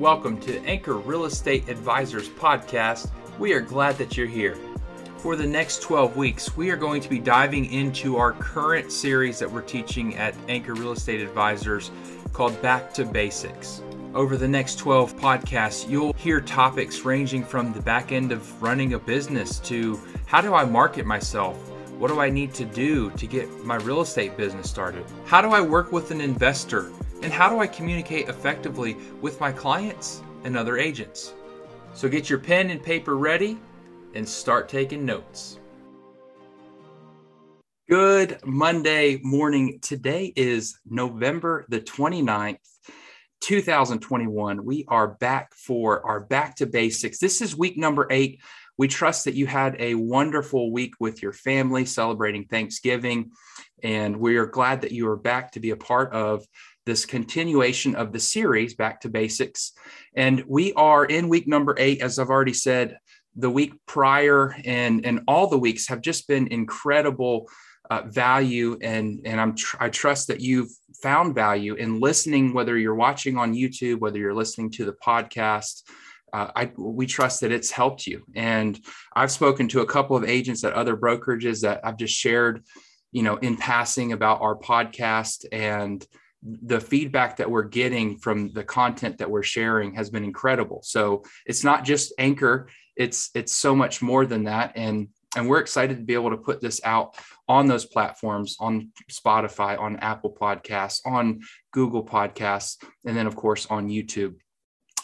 Welcome to Anchor Real Estate Advisors Podcast. We are glad that you're here. For the next 12 weeks, we are going to be diving into our current series that we're teaching at Anchor Real Estate Advisors called Back to Basics. Over the next 12 podcasts, you'll hear topics ranging from the back end of running a business to how do I market myself? What do I need to do to get my real estate business started? How do I work with an investor? And how do I communicate effectively with my clients and other agents? So get your pen and paper ready and start taking notes. Good Monday morning. Today is November the 29th. 2021. We are back for our back to basics. This is week number eight. We trust that you had a wonderful week with your family celebrating Thanksgiving. And we are glad that you are back to be a part of this continuation of the series, Back to Basics. And we are in week number eight, as I've already said. The week prior and, and all the weeks have just been incredible uh, value and and I'm tr- I trust that you've found value in listening whether you're watching on YouTube whether you're listening to the podcast uh, I, we trust that it's helped you and I've spoken to a couple of agents at other brokerages that I've just shared you know in passing about our podcast and the feedback that we're getting from the content that we're sharing has been incredible so it's not just anchor it's it's so much more than that and and we're excited to be able to put this out on those platforms on Spotify, on Apple Podcasts, on Google Podcasts, and then, of course, on YouTube.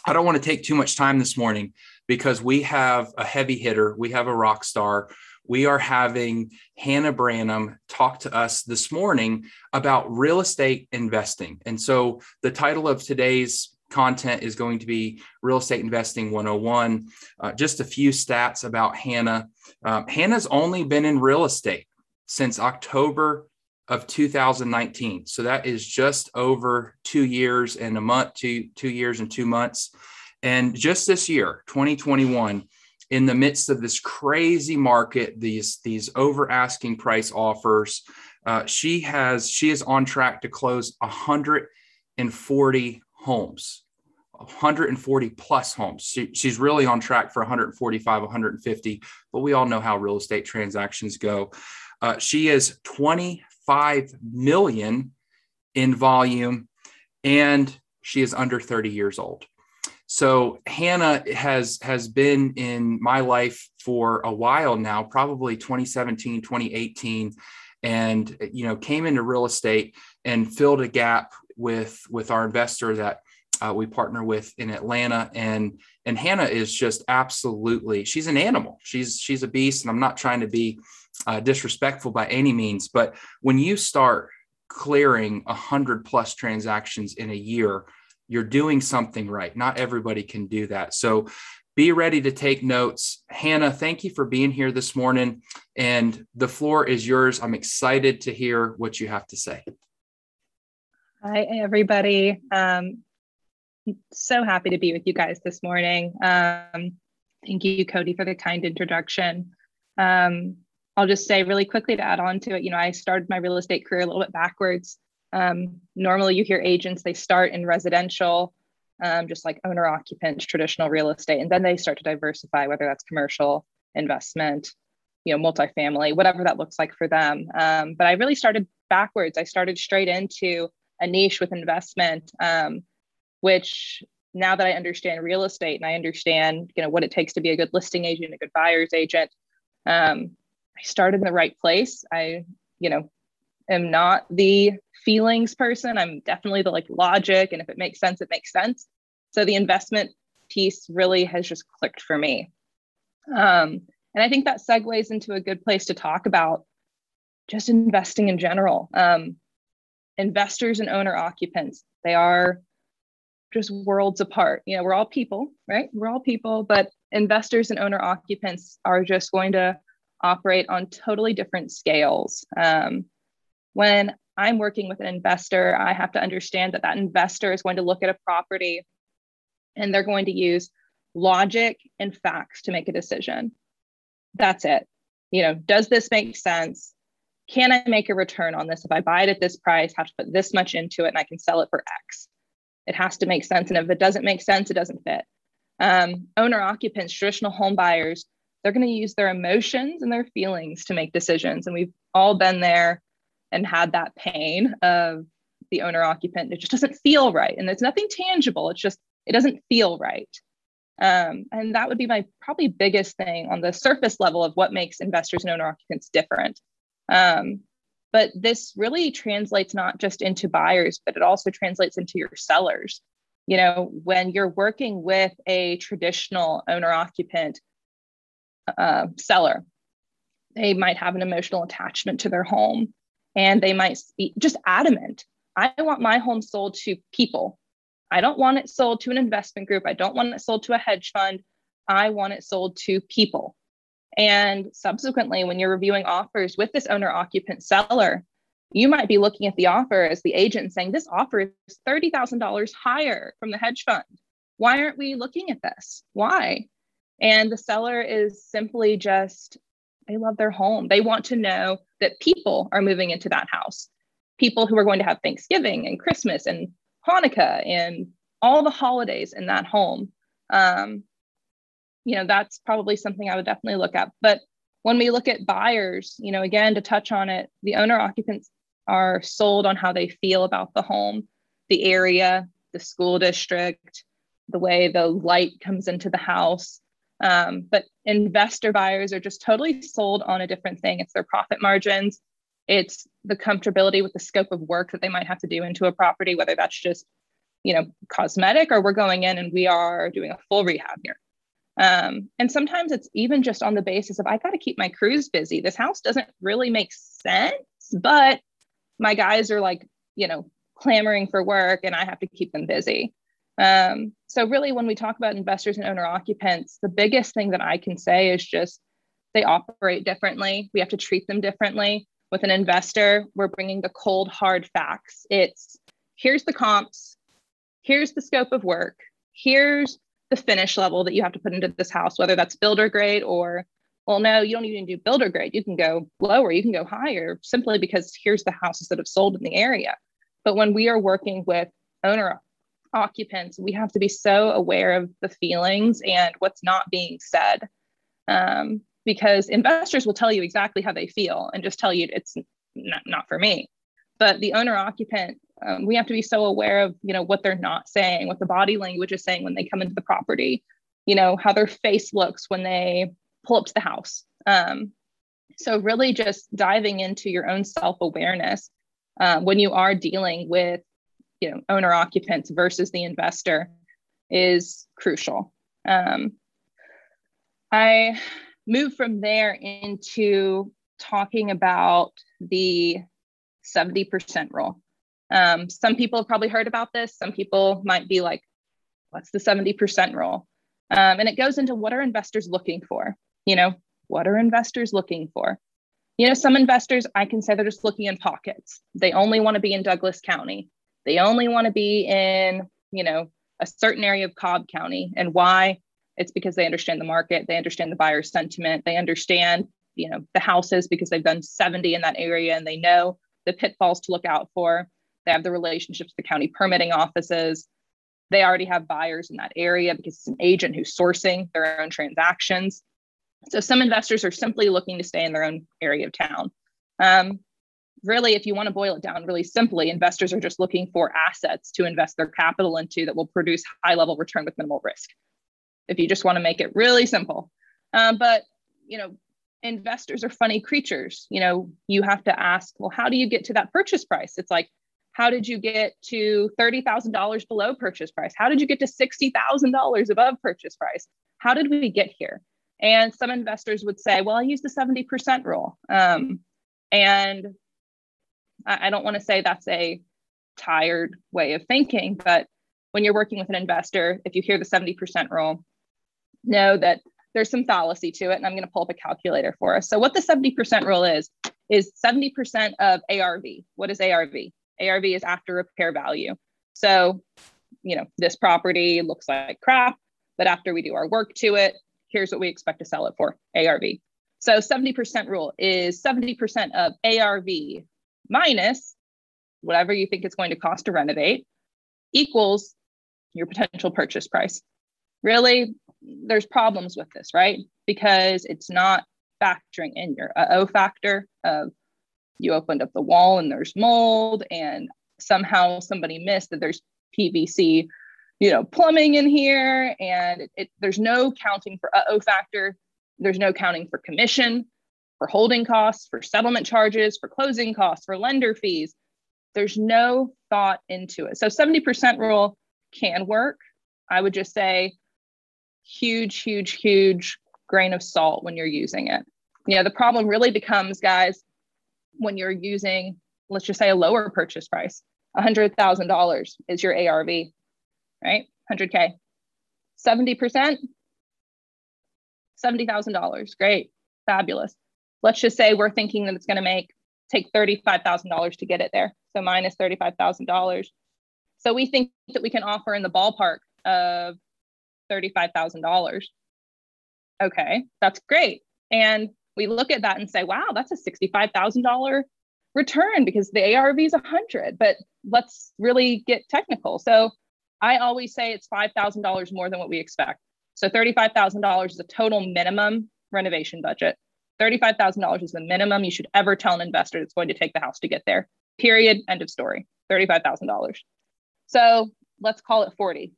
I don't want to take too much time this morning because we have a heavy hitter, we have a rock star. We are having Hannah Branham talk to us this morning about real estate investing. And so the title of today's content is going to be Real Estate Investing 101. Uh, just a few stats about Hannah. Um, Hannah's only been in real estate since October of 2019. So that is just over two years and a month, two, two years and two months. And just this year, 2021, in the midst of this crazy market, these, these over asking price offers, uh, she has she is on track to close 140 homes 140 plus homes. She, she's really on track for 145, 150, but we all know how real estate transactions go. Uh, she is 25 million in volume and she is under 30 years old. So Hannah has has been in my life for a while now, probably 2017, 2018 and you know came into real estate and filled a gap with with our investor that uh, we partner with in Atlanta, and and Hannah is just absolutely she's an animal. She's she's a beast, and I'm not trying to be uh, disrespectful by any means, but when you start clearing a hundred plus transactions in a year, you're doing something right. Not everybody can do that. So be ready to take notes. Hannah, thank you for being here this morning. And the floor is yours. I'm excited to hear what you have to say. Hi, everybody. Um, so happy to be with you guys this morning. Um, thank you, Cody, for the kind introduction. Um, I'll just say really quickly to add on to it, you know, I started my real estate career a little bit backwards. Um, normally, you hear agents, they start in residential, um, just like owner occupants, traditional real estate, and then they start to diversify, whether that's commercial, investment, you know, multifamily, whatever that looks like for them. Um, but I really started backwards. I started straight into a niche with investment. Um, which now that I understand real estate and I understand, you know, what it takes to be a good listing agent, a good buyer's agent, um, I started in the right place. I, you know, am not the feelings person. I'm definitely the like logic, and if it makes sense, it makes sense. So the investment piece really has just clicked for me. Um, and I think that segues into a good place to talk about just investing in general. Um, investors and owner occupants, they are just worlds apart. You know, we're all people, right? We're all people, but investors and owner occupants are just going to operate on totally different scales. Um, when I'm working with an investor, I have to understand that that investor is going to look at a property and they're going to use logic and facts to make a decision. That's it. You know, does this make sense? Can I make a return on this? If I buy it at this price, have to put this much into it and I can sell it for X It has to make sense. And if it doesn't make sense, it doesn't fit. Um, owner occupants, traditional home buyers, they're going to use their emotions and their feelings to make decisions. And we've all been there and had that pain of the owner occupant. It just doesn't feel right. And there's nothing tangible. It's just, it doesn't feel right. Um, and that would be my probably biggest thing on the surface level of what makes investors and owner occupants different. Um, but this really translates not just into buyers, but it also translates into your sellers. You know, when you're working with a traditional owner occupant uh, seller, they might have an emotional attachment to their home and they might be just adamant I want my home sold to people. I don't want it sold to an investment group. I don't want it sold to a hedge fund. I want it sold to people. And subsequently, when you're reviewing offers with this owner occupant seller, you might be looking at the offer as the agent saying, This offer is $30,000 higher from the hedge fund. Why aren't we looking at this? Why? And the seller is simply just, they love their home. They want to know that people are moving into that house, people who are going to have Thanksgiving and Christmas and Hanukkah and all the holidays in that home. Um, you know, that's probably something I would definitely look at. But when we look at buyers, you know, again, to touch on it, the owner occupants are sold on how they feel about the home, the area, the school district, the way the light comes into the house. Um, but investor buyers are just totally sold on a different thing. It's their profit margins, it's the comfortability with the scope of work that they might have to do into a property, whether that's just, you know, cosmetic or we're going in and we are doing a full rehab here. Um, and sometimes it's even just on the basis of I got to keep my crews busy. This house doesn't really make sense, but my guys are like, you know, clamoring for work and I have to keep them busy. Um, so, really, when we talk about investors and owner occupants, the biggest thing that I can say is just they operate differently. We have to treat them differently. With an investor, we're bringing the cold, hard facts. It's here's the comps, here's the scope of work, here's the finish level that you have to put into this house, whether that's builder grade or, well, no, you don't even do builder grade. You can go lower, you can go higher simply because here's the houses that have sold in the area. But when we are working with owner occupants, we have to be so aware of the feelings and what's not being said. Um, because investors will tell you exactly how they feel and just tell you it's not, not for me. But the owner occupant um, we have to be so aware of you know what they're not saying what the body language is saying when they come into the property you know how their face looks when they pull up to the house um, so really just diving into your own self-awareness uh, when you are dealing with you know owner occupants versus the investor is crucial um, i moved from there into talking about the 70% rule um, some people have probably heard about this. Some people might be like, what's the 70% rule? Um, and it goes into what are investors looking for? You know, what are investors looking for? You know, some investors, I can say they're just looking in pockets. They only want to be in Douglas County. They only want to be in, you know, a certain area of Cobb County. And why? It's because they understand the market, they understand the buyer's sentiment, they understand, you know, the houses because they've done 70 in that area and they know the pitfalls to look out for. They have the relationships with the county permitting offices. They already have buyers in that area because it's an agent who's sourcing their own transactions. So some investors are simply looking to stay in their own area of town. Um, really, if you want to boil it down really simply, investors are just looking for assets to invest their capital into that will produce high level return with minimal risk. If you just want to make it really simple. Um, but, you know, investors are funny creatures. You know, you have to ask, well, how do you get to that purchase price? It's like, how did you get to $30,000 below purchase price? How did you get to $60,000 above purchase price? How did we get here? And some investors would say, well, I use the 70% rule. Um, and I, don't want to say that's a tired way of thinking, but when you're working with an investor, if you hear the 70% rule, know that there's some fallacy to it. And I'm going to pull up a calculator for us. So, what the 70% rule is, is 70% of ARV. What is ARV? ARV is after repair value. So, you know, this property looks like crap, but after we do our work to it, here's what we expect to sell it for ARV. So 70% rule is 70% of ARV minus whatever you think it's going to cost to renovate equals your potential purchase price. Really, there's problems with this, right? Because it's not factoring in your O factor of you opened up the wall and there's mold and somehow somebody missed that there's PVC, you know, plumbing in here and it, it, there's no counting for O factor. There's no counting for commission, for holding costs, for settlement charges, for closing costs, for lender fees. There's no thought into it. So 70% rule can work. I would just say huge, huge, huge grain of salt when you're using it. You know, the problem really becomes, guys, when you're using, let's just say a lower purchase price, $100,000 is your ARV, right? 100K. 70%, $70,000. Great, fabulous. Let's just say we're thinking that it's going to make take $35,000 to get it there. So minus $35,000. So we think that we can offer in the ballpark of $35,000. Okay, that's great. And we look at that and say, wow, that's a $65,000 return because the ARV is 100. But let's really get technical. So I always say it's $5,000 more than what we expect. So $35,000 is a total minimum renovation budget. $35,000 is the minimum you should ever tell an investor that's going to take the house to get there. Period. End of story. $35,000. So let's call it 40.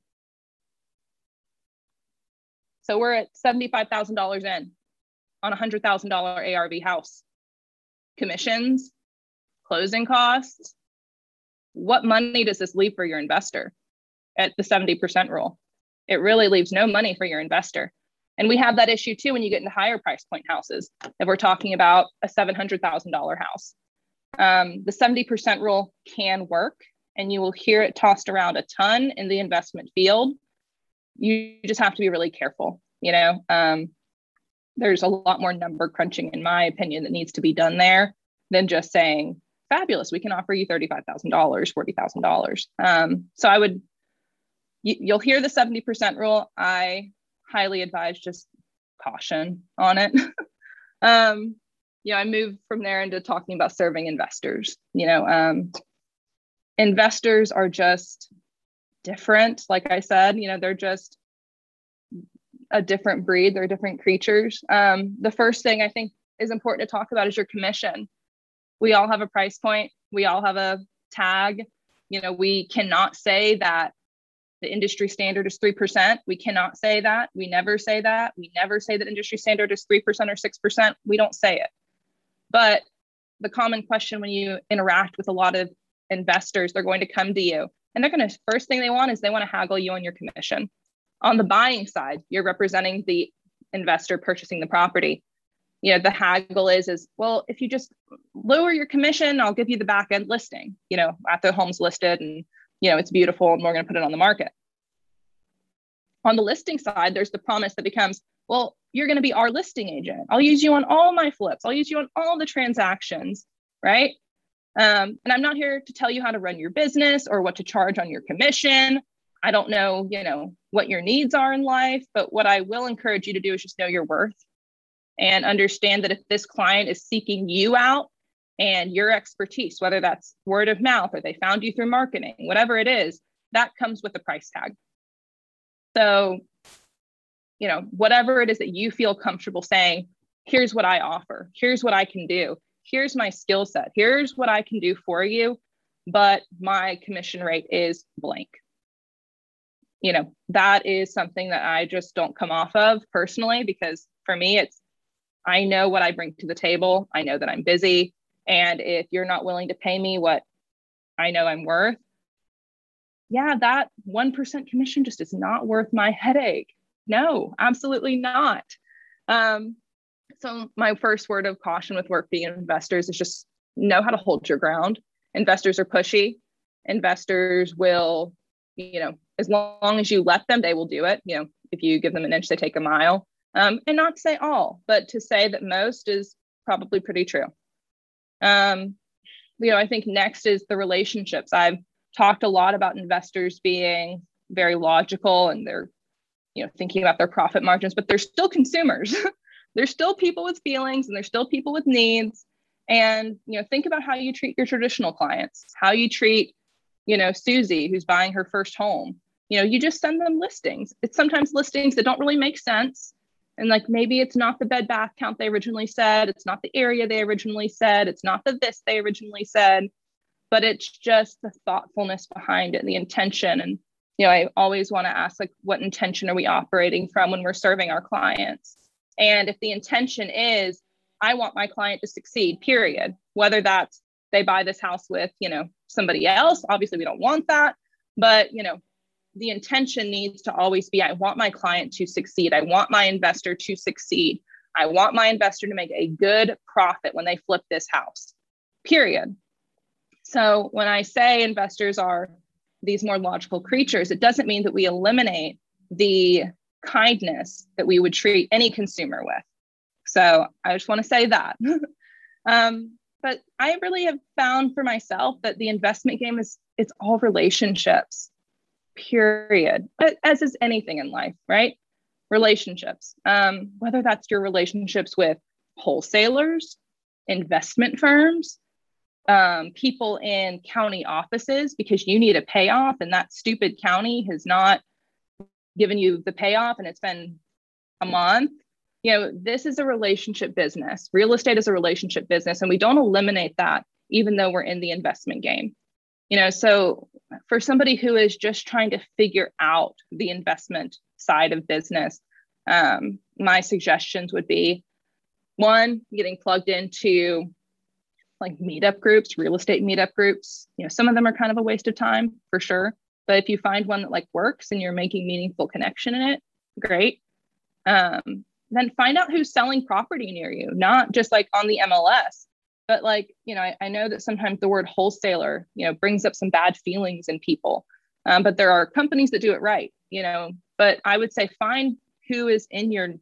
So we're at $75,000 in on a $100,000 ARV house. Commissions, closing costs. What money does this leave for your investor at the 70% rule? It really leaves no money for your investor. And we have that issue too when you get into higher price point houses. If we're talking about a $700,000 house, um, the 70% rule can work, and you will hear it tossed around a ton in the investment field. You just have to be really careful. You know, um, there's a lot more number crunching, in my opinion, that needs to be done there than just saying, fabulous, we can offer you $35,000, $40,000. Um, so I would, you, you'll hear the 70% rule. I highly advise just caution on it. um, you know, I moved from there into talking about serving investors. You know, um, investors are just different. Like I said, you know, they're just a different breed. They're different creatures. Um, the first thing I think is important to talk about is your commission. We all have a price point. We all have a tag. You know, we cannot say that the industry standard is 3%. We cannot say that. We never say that. We never say that industry standard is 3% or 6%. We don't say it. But the common question when you interact with a lot of investors, they're going to come to you and they're going to, first thing they want is they want to haggle you on your commission. On the buying side, you're representing the investor purchasing the property. You know, the haggle is, is well, if you just lower your commission, I'll give you the back end listing, you know, after the home's listed and you know, it's beautiful and we're going to put it on the market. On the listing side, there's the promise that becomes, well, you're going to be our listing agent. I'll use you on all my flips. I'll use you on all the transactions, right? Um, and I'm not here to tell you how to run your business or what to charge on your commission. I don't know, you know, what your needs are in life, but what I will encourage you to do is just know your worth and understand that if this client is seeking you out and your expertise, whether that's word of mouth or they found you through marketing, whatever it is, that comes with a price tag. So, you know, whatever it is that you feel comfortable saying, here's what I offer, here's what I can do, here's my skill set, here's what I can do for you, but my commission rate is blank. You know, that is something that I just don't come off of personally because for me, it's I know what I bring to the table. I know that I'm busy. And if you're not willing to pay me what I know I'm worth, yeah, that 1% commission just is not worth my headache. No, absolutely not. Um, so, my first word of caution with work being investors is just know how to hold your ground. Investors are pushy. Investors will, you know, as long as you let them, they will do it. You know, if you give them an inch, they take a mile. Um, and not to say all, but to say that most is probably pretty true. Um, you know, I think next is the relationships. I've talked a lot about investors being very logical and they're, you know, thinking about their profit margins, but they're still consumers. they're still people with feelings and they're still people with needs. And, you know, think about how you treat your traditional clients, how you treat, you know, Susie, who's buying her first home. you know, you just send them listings. It's sometimes listings that don't really make sense. And like maybe it's not the bed bath count they originally said, it's not the area they originally said, it's not the this they originally said, but it's just the thoughtfulness behind it, the intention. And, you know, I always want to ask, like, what intention are we operating from when we're serving our clients? And if the intention is, I want my client to succeed, period, whether that's they buy this house with, you know, somebody else, obviously we don't want that, but, you know, the intention needs to always be I want my client to succeed. I want my investor to succeed. I want my investor to make a good profit when they flip this house, period. So when I say investors are these more logical creatures, it doesn't mean that we eliminate the kindness that we would treat any consumer with. So I just want to say that. um, but I really have found for myself that the investment game is it's all relationships period, as is anything in life, right? Relationships, um, whether that's your relationships with wholesalers, investment firms, um, people in county offices because you need a payoff and that stupid county has not given you the payoff and it's been a month. You know, this is a relationship business. Real estate is a relationship business, and we don't eliminate that even though we're in the investment game you know so for somebody who is just trying to figure out the investment side of business um, my suggestions would be one getting plugged into like meetup groups real estate meetup groups. You know some of them are kind of a waste of time for sure. But if you find one that like works and you're making meaningful connection in it great. Um, then find out who's selling property near you not just like on the mls but like you know I, I, know that sometimes the word wholesaler you know brings up some bad feelings in people. Um, but there are companies that do it right you know. But i would say find who is in your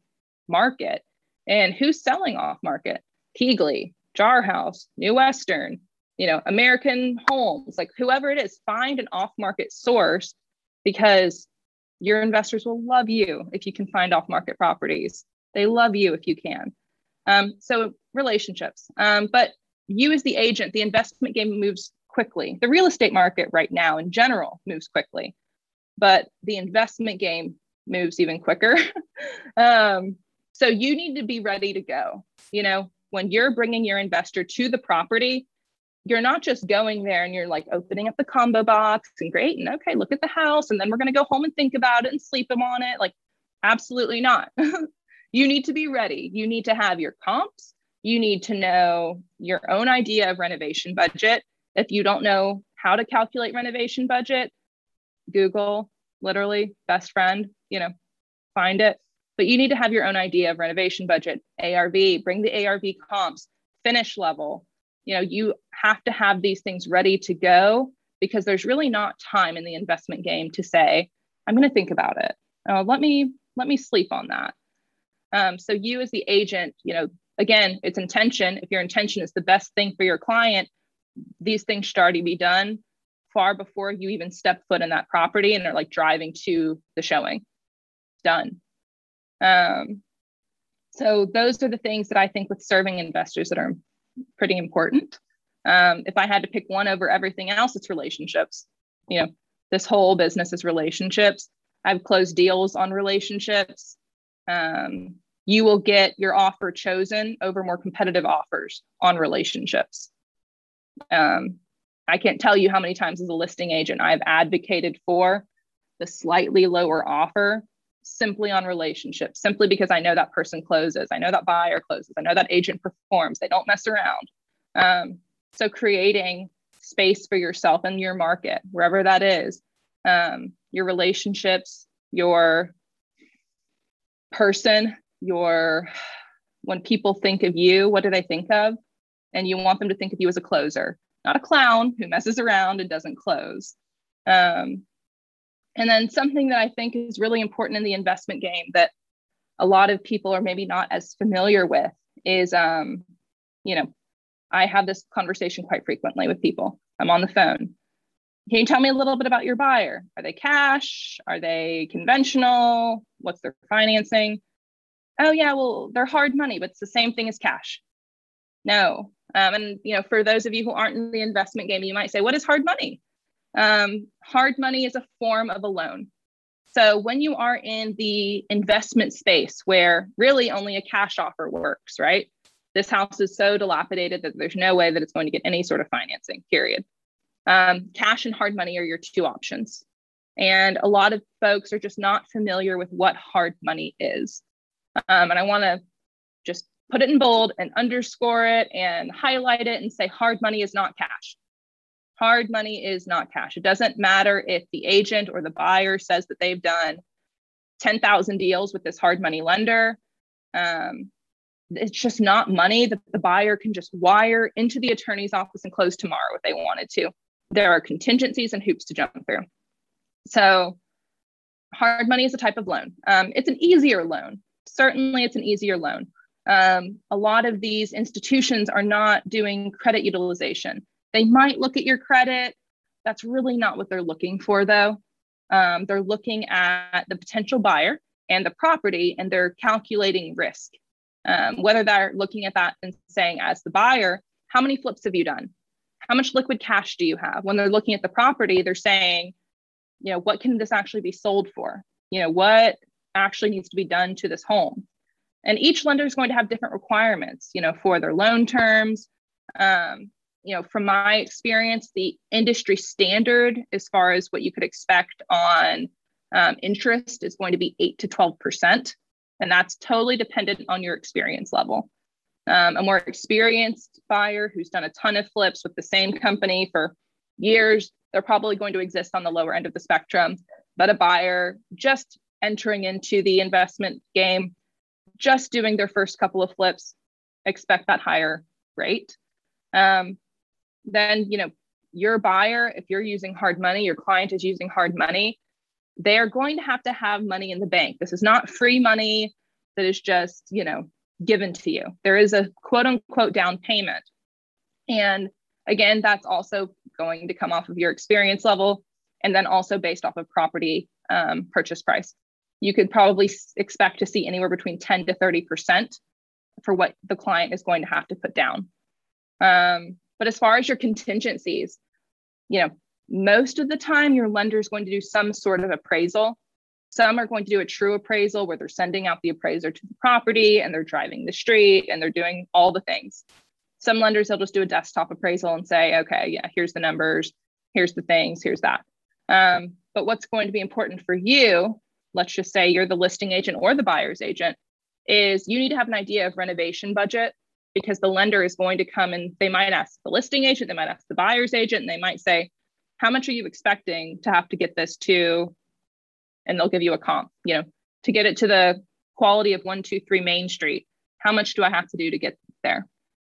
market and who's selling off market. KeyGlee jar house new western you know american homes like whoever it is find an off market source because your investors will love you if you can find off market properties. They love you if you can um, so relationships. Um, but you as the agent, the investment game moves quickly. The real estate market right now in general moves quickly, but the investment game moves even quicker. um, so you need to be ready to go. You know, when you're bringing your investor to the property, you're not just going there and you're like opening up the combo box and great and okay, look at the house and then we're going to go home and think about it and sleep them on it. Like, absolutely not. you need to be ready. You need to have your comps. You need to know your own idea of renovation budget. If you don't know how to calculate renovation budget, Google, literally, best friend, you know, find it. But you need to have your own idea of renovation budget, ARV, bring the ARV comps, finish level. You know, you have to have these things ready to go because there's really not time in the investment game to say, I'm going to think about it. Uh, let me let me sleep on that. Um, so you as the agent, you know, again, it's intention. If your intention is the best thing for your client, these things should already be done far before you even step foot in that property and are like driving to the showing. Done. Um, so those are the things that I think with serving investors that are pretty important. Um, if I had to pick one over everything else, it's relationships. You know, this whole business is relationships. I've closed deals on relationships um, you will get your offer chosen over more competitive offers on relationships. Um, I can't tell you how many times as a listing agent I've advocated for the slightly lower offer simply on relationships, simply because I know that person closes, I know that buyer closes, I know that agent performs, they don't mess around. Um, so creating space for yourself in your market, wherever that is, um, your relationships, your person, your when people think of you, what do they think of? And you want them to think of you as a closer, not a clown who messes around and doesn't close. Um, and then something that I think is really important in the investment game that a lot of people are maybe not as familiar with is, um, you know, I have this conversation quite frequently with people. I'm on the phone. Can you tell me a little bit about your buyer? Are they cash? Are they conventional? What's their financing? Oh yeah, well they're hard money, but it's the same thing as cash. No, um, and you know for those of you who aren't in the investment game, you might say, what is hard money? Um, hard money is a form of a loan. So when you are in the investment space where really only a cash offer works, right? This house is so dilapidated that there's no way that it's going to get any sort of financing, period. Um, cash and hard money are your two options. And a lot of folks are just not familiar with what hard money is. Um, and I want to just put it in bold and underscore it and highlight it and say hard money is not cash. Hard money is not cash. It doesn't matter if the agent or the buyer says that they've done 10,000 deals with this hard money lender. Um, it's just not money that the buyer can just wire into the attorney's office and close tomorrow if they wanted to. There are contingencies and hoops to jump through. So, hard money is a type of loan. Um, it's an easier loan. Certainly, it's an easier loan. Um, a lot of these institutions are not doing credit utilization. They might look at your credit. That's really not what they're looking for, though. Um, they're looking at the potential buyer and the property, and they're calculating risk. Um, whether they're looking at that and saying, as the buyer, how many flips have you done? How much liquid cash do you have? When they're looking at the property, they're saying, you know, what can this actually be sold for? You know, what actually needs to be done to this home? And each lender is going to have different requirements, you know, for their loan terms, um, you know, from my experience, the industry standard as far as what you could expect on um, interest is going to be 8 to 12%. And that's totally dependent on your experience level. Um, a more experienced buyer who's done a ton of flips with the same company for years, they're probably going to exist on the lower end of the spectrum. But a buyer just entering into the investment game, just doing their first couple of flips, expect that higher rate. Um, then you know your buyer if you're using hard money your client is using hard money they are going to have to have money in the bank this is not free money that is just you know given to you. There is a quote unquote down payment. And again that's also going to come off of your experience level and then also based off of property um, purchase price. You could probably expect to see anywhere between 10 to 30 percent for what the client is going to have to put down. Um, but as far as your contingencies, you know, most of the time your lender is going to do some sort of appraisal. Some are going to do a true appraisal where they're sending out the appraiser to the property and they're driving the street and they're doing all the things. Some lenders, they'll just do a desktop appraisal and say, okay, yeah, here's the numbers, here's the things, here's that. Um, but what's going to be important for you, let's just say you're the listing agent or the buyer's agent, is you need to have an idea of renovation budget because the lender is going to come and they might ask the listing agent, they might ask the buyer's agent, and they might say, How much are you expecting to have to get this to? And they'll give you a comp, you know, to get it to the quality of 123 Main Street. How much do I have to do to get there?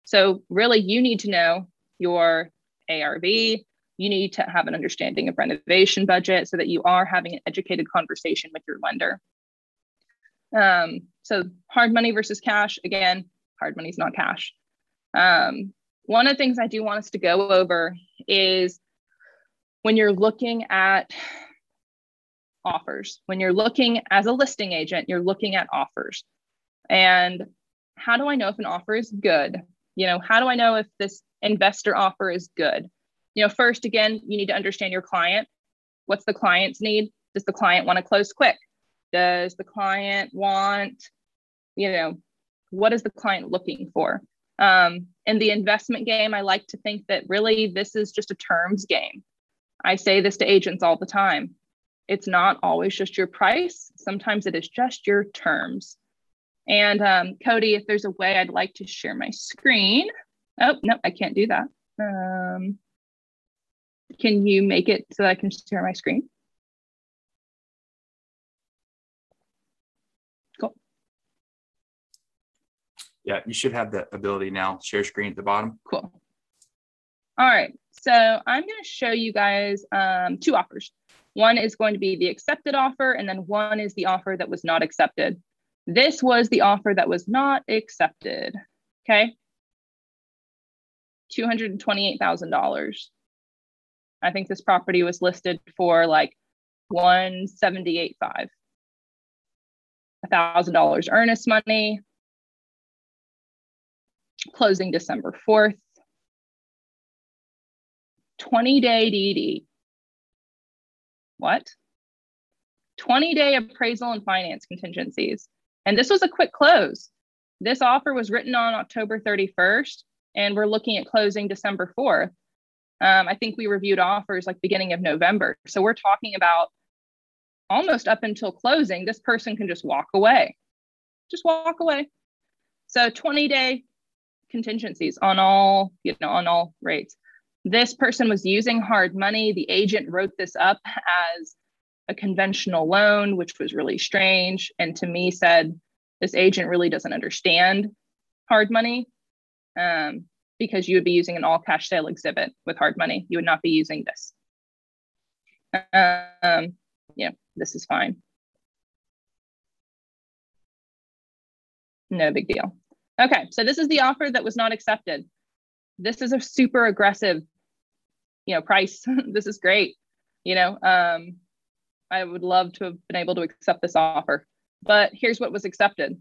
So, really, you need to know your ARV. You need to have an understanding of renovation budget so that you are having an educated conversation with your lender. Um, so, hard money versus cash, again, hard money is not cash. Um, one of the things I do want us to go over is when you're looking at offers, when you're looking as a listing agent, you're looking at offers. And how do I know if an offer is good? You know, how do I know if this investor offer is good? You know, first, again, you need to understand your client. What's the client's need? Does the client want to close quick? Does the client want, you know, what is the client looking for? Um, in the investment game, I like to think that really this is just a terms game. I say this to agents all the time. It's not always just your price, sometimes it is just your terms. And um, Cody, if there's a way I'd like to share my screen. Oh, no, I can't do that. Um, can you make it so that I can share my screen? Cool. Yeah, you should have the ability now. Share screen at the bottom. Cool. All right. So I'm going to show you guys um, two offers. One is going to be the accepted offer, and then one is the offer that was not accepted. This was the offer that was not accepted. Okay. $228,000. I think this property was listed for like 178.5. $1,000 earnest money, closing December 4th. 20 day DD. What? 20 day appraisal and finance contingencies. And this was a quick close. This offer was written on October 31st, and we're looking at closing December 4th. Um, I think we reviewed offers like beginning of November. So we're talking about almost up until closing, this person can just walk away. Just walk away. So 20 day contingencies on all, you know, on all rates. This person was using hard money. The agent wrote this up as a conventional loan, which was really strange. And to me, said this agent really doesn't understand hard money um, because you would be using an all cash sale exhibit with hard money. You would not be using this. Um, yeah, this is fine. No big deal. Okay, so this is the offer that was not accepted. This is a super aggressive, you know, price. this is great. You know, um, I would love to have been able to accept this offer, but here's what was accepted: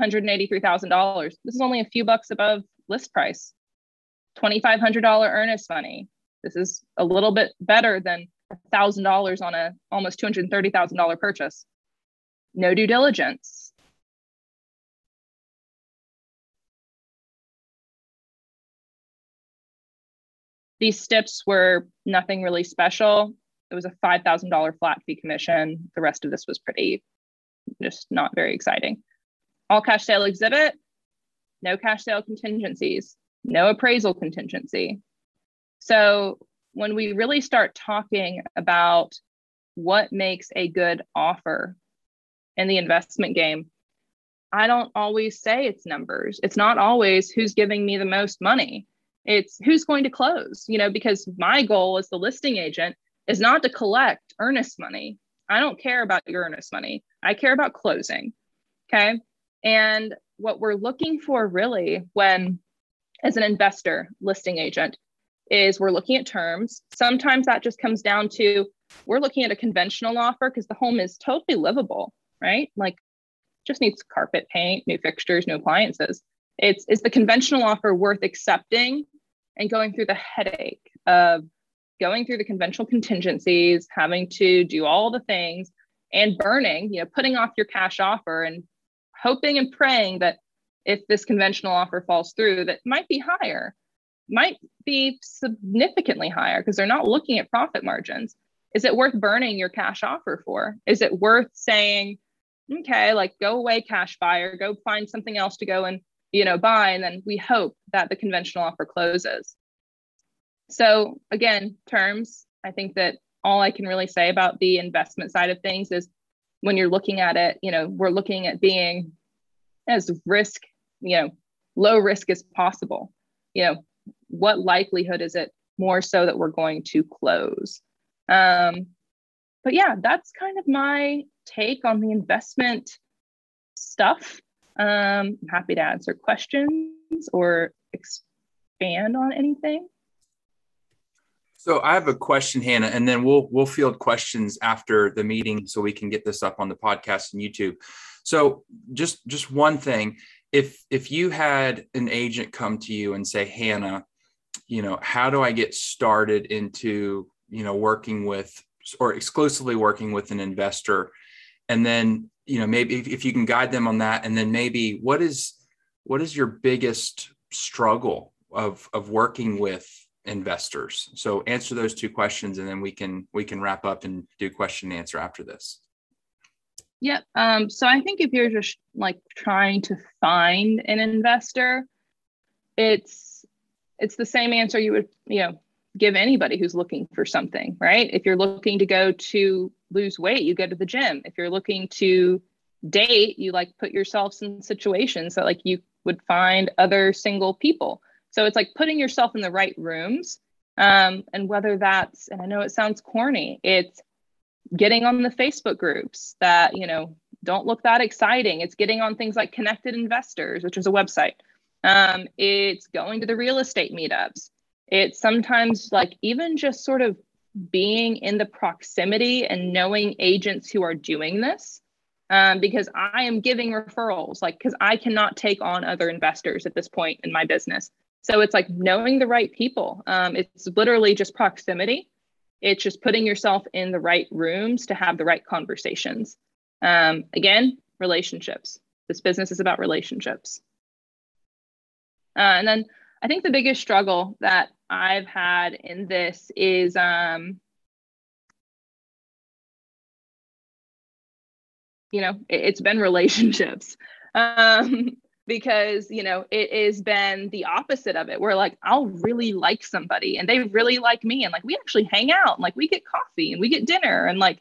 $183,000. This is only a few bucks above list price. $2,500 earnest money. This is a little bit better than $1,000 on a almost $230,000 purchase. No due diligence. These steps were nothing really special. It was a $5,000 flat fee commission. The rest of this was pretty, just not very exciting. All cash sale exhibit, no cash sale contingencies, no appraisal contingency. So when we really start talking about what makes a good offer in the investment game, I don't always say it's numbers. It's not always who's giving me the most money. It's who's going to close, you know, because my goal as the listing agent is not to collect earnest money. I don't care about your earnest money. I care about closing. Okay. And what we're looking for really when, as an investor, listing agent, is we're looking at terms. Sometimes that just comes down to we're looking at a conventional offer because the home is totally livable, right? Like just needs carpet paint, new fixtures, new appliances. It's is the conventional offer worth accepting and going through the headache of going through the conventional contingencies, having to do all the things and burning, you know, putting off your cash offer and hoping and praying that if this conventional offer falls through, that might be higher might be significantly higher because they're not looking at profit margins. Is it worth burning your cash offer for? Is it worth saying, okay, like go away, cash buyer, go find something else to go and you know buy, and then we hope that the conventional offer closes. So again, terms. I think that all I can really say about the investment side of things is when you're looking at it, you know, we're looking at being as risk, you know, low risk as possible. You know, what likelihood is it more so that we're going to close? Um, but yeah, that's kind of my take on the investment stuff. Um, I'm happy to answer questions or expand on anything. So I have a question, Hannah, and then we'll we'll field questions after the meeting so we can get this up on the podcast and YouTube. So just just one thing, if if you had an agent come to you and say, Hannah, you know how do i get started into you know working with or exclusively working with an investor and then you know maybe if, if you can guide them on that. And then maybe what is what is your biggest struggle of of working with investors? So answer those two questions and then we can we can wrap up and do question and answer after this. Yeah um, so i think if you're just like trying to find an investor it's it's the same answer you would you know give anybody who's looking for something right? If you're looking to go to lose weight you go to the gym. If you're looking to date you like put yourselves in situations that like you would find other single people. So it's like putting yourself in the right rooms um, and whether that's and i know it sounds corny it's getting on the facebook groups that you know don't look that exciting. It's getting on things like connected investors which is a website. Um, it's going to the real estate meetups. It's sometimes like even just sort of being in the proximity and knowing agents who are doing this um, because I am giving referrals, like, because I cannot take on other investors at this point in my business. So it's like knowing the right people. Um, it's literally just proximity. It's just putting yourself in the right rooms to have the right conversations. Um, again, relationships. This business is about relationships. Uh, and then I think the biggest struggle that I've had in this is um, you know, it, has been relationships. Um, because you know it has been the opposite of it where like i'll really like somebody and they really like me and like we actually hang out and like we get coffee and we get dinner and like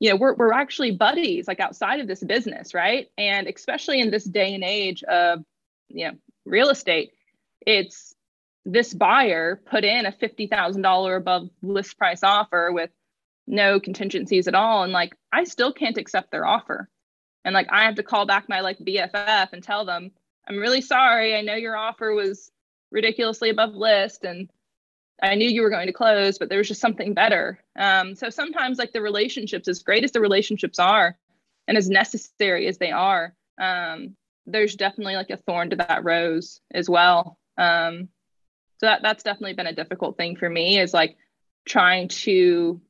you know we're, we're actually buddies like outside of this business right and especially in this day and age of you know real estate it's this buyer put in a $50000 above list price offer with no contingencies at all. And like i still can't accept their offer. And like i have to call back my like bff and tell them i'm really sorry. I know your offer was ridiculously above list and i knew you were going to close but there was just something better. Um, so sometimes like the relationships as great as the relationships are and as necessary as they are um, there's definitely like a thorn to that rose as well um, so that, that's definitely been a difficult thing for me is like trying to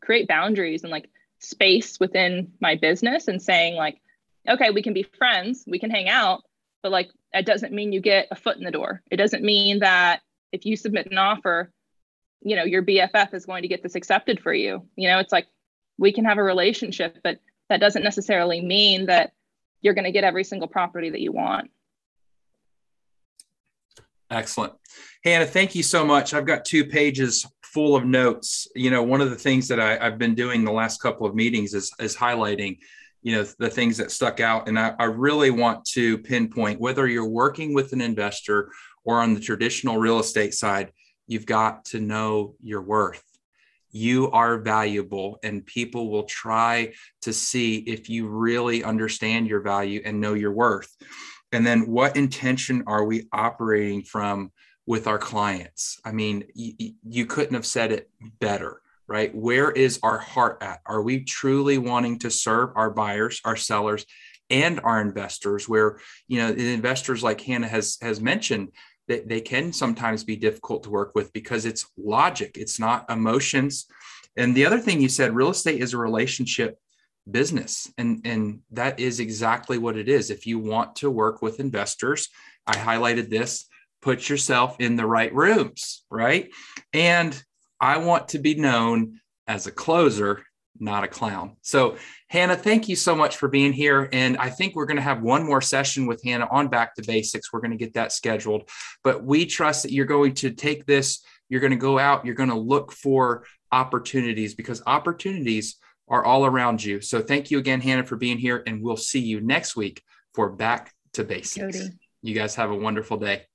create boundaries and like space within my business and saying like okay we can be friends we can hang out but like that doesn't mean you get a foot in the door. It doesn't mean that if you submit an offer you know your bff is going to get this accepted for you. You know it's like we can have a relationship but that doesn't necessarily mean that you're going to get every single property that you want excellent hannah thank you so much i've got two pages full of notes. You know, one of the things that I, have been doing the last couple of meetings is, is highlighting, you know, the things that stuck out. And I, I really want to pinpoint whether you're working with an investor or on the traditional real estate side, you've got to know your worth. You are valuable, and people will try to see if you really understand your value and know your worth. And then, what intention are we operating from with our clients. I mean, y- you couldn't have said it better, right? Where is our heart at? Are we truly wanting to serve our buyers, our sellers, and our investors? Where you know, the investors like Hannah has has mentioned that they can sometimes be difficult to work with because it's logic, it's not emotions. And the other thing you said, real estate is a relationship business and and that is exactly what it is if you want to work with investors i highlighted this put yourself in the right rooms, right? And I want to be known as a closer, not a clown. So, Hannah, thank you so much for being here. And I think we're going to have one more session with Hannah on Back to Basics. We're going to get that scheduled. But we trust that you're going to take this, you're going to go out, you're going to look for opportunities because opportunities are all around you. So, thank you again, Hannah, for being here. And we'll see you next week for Back to Basics. Cody. You guys have a wonderful day.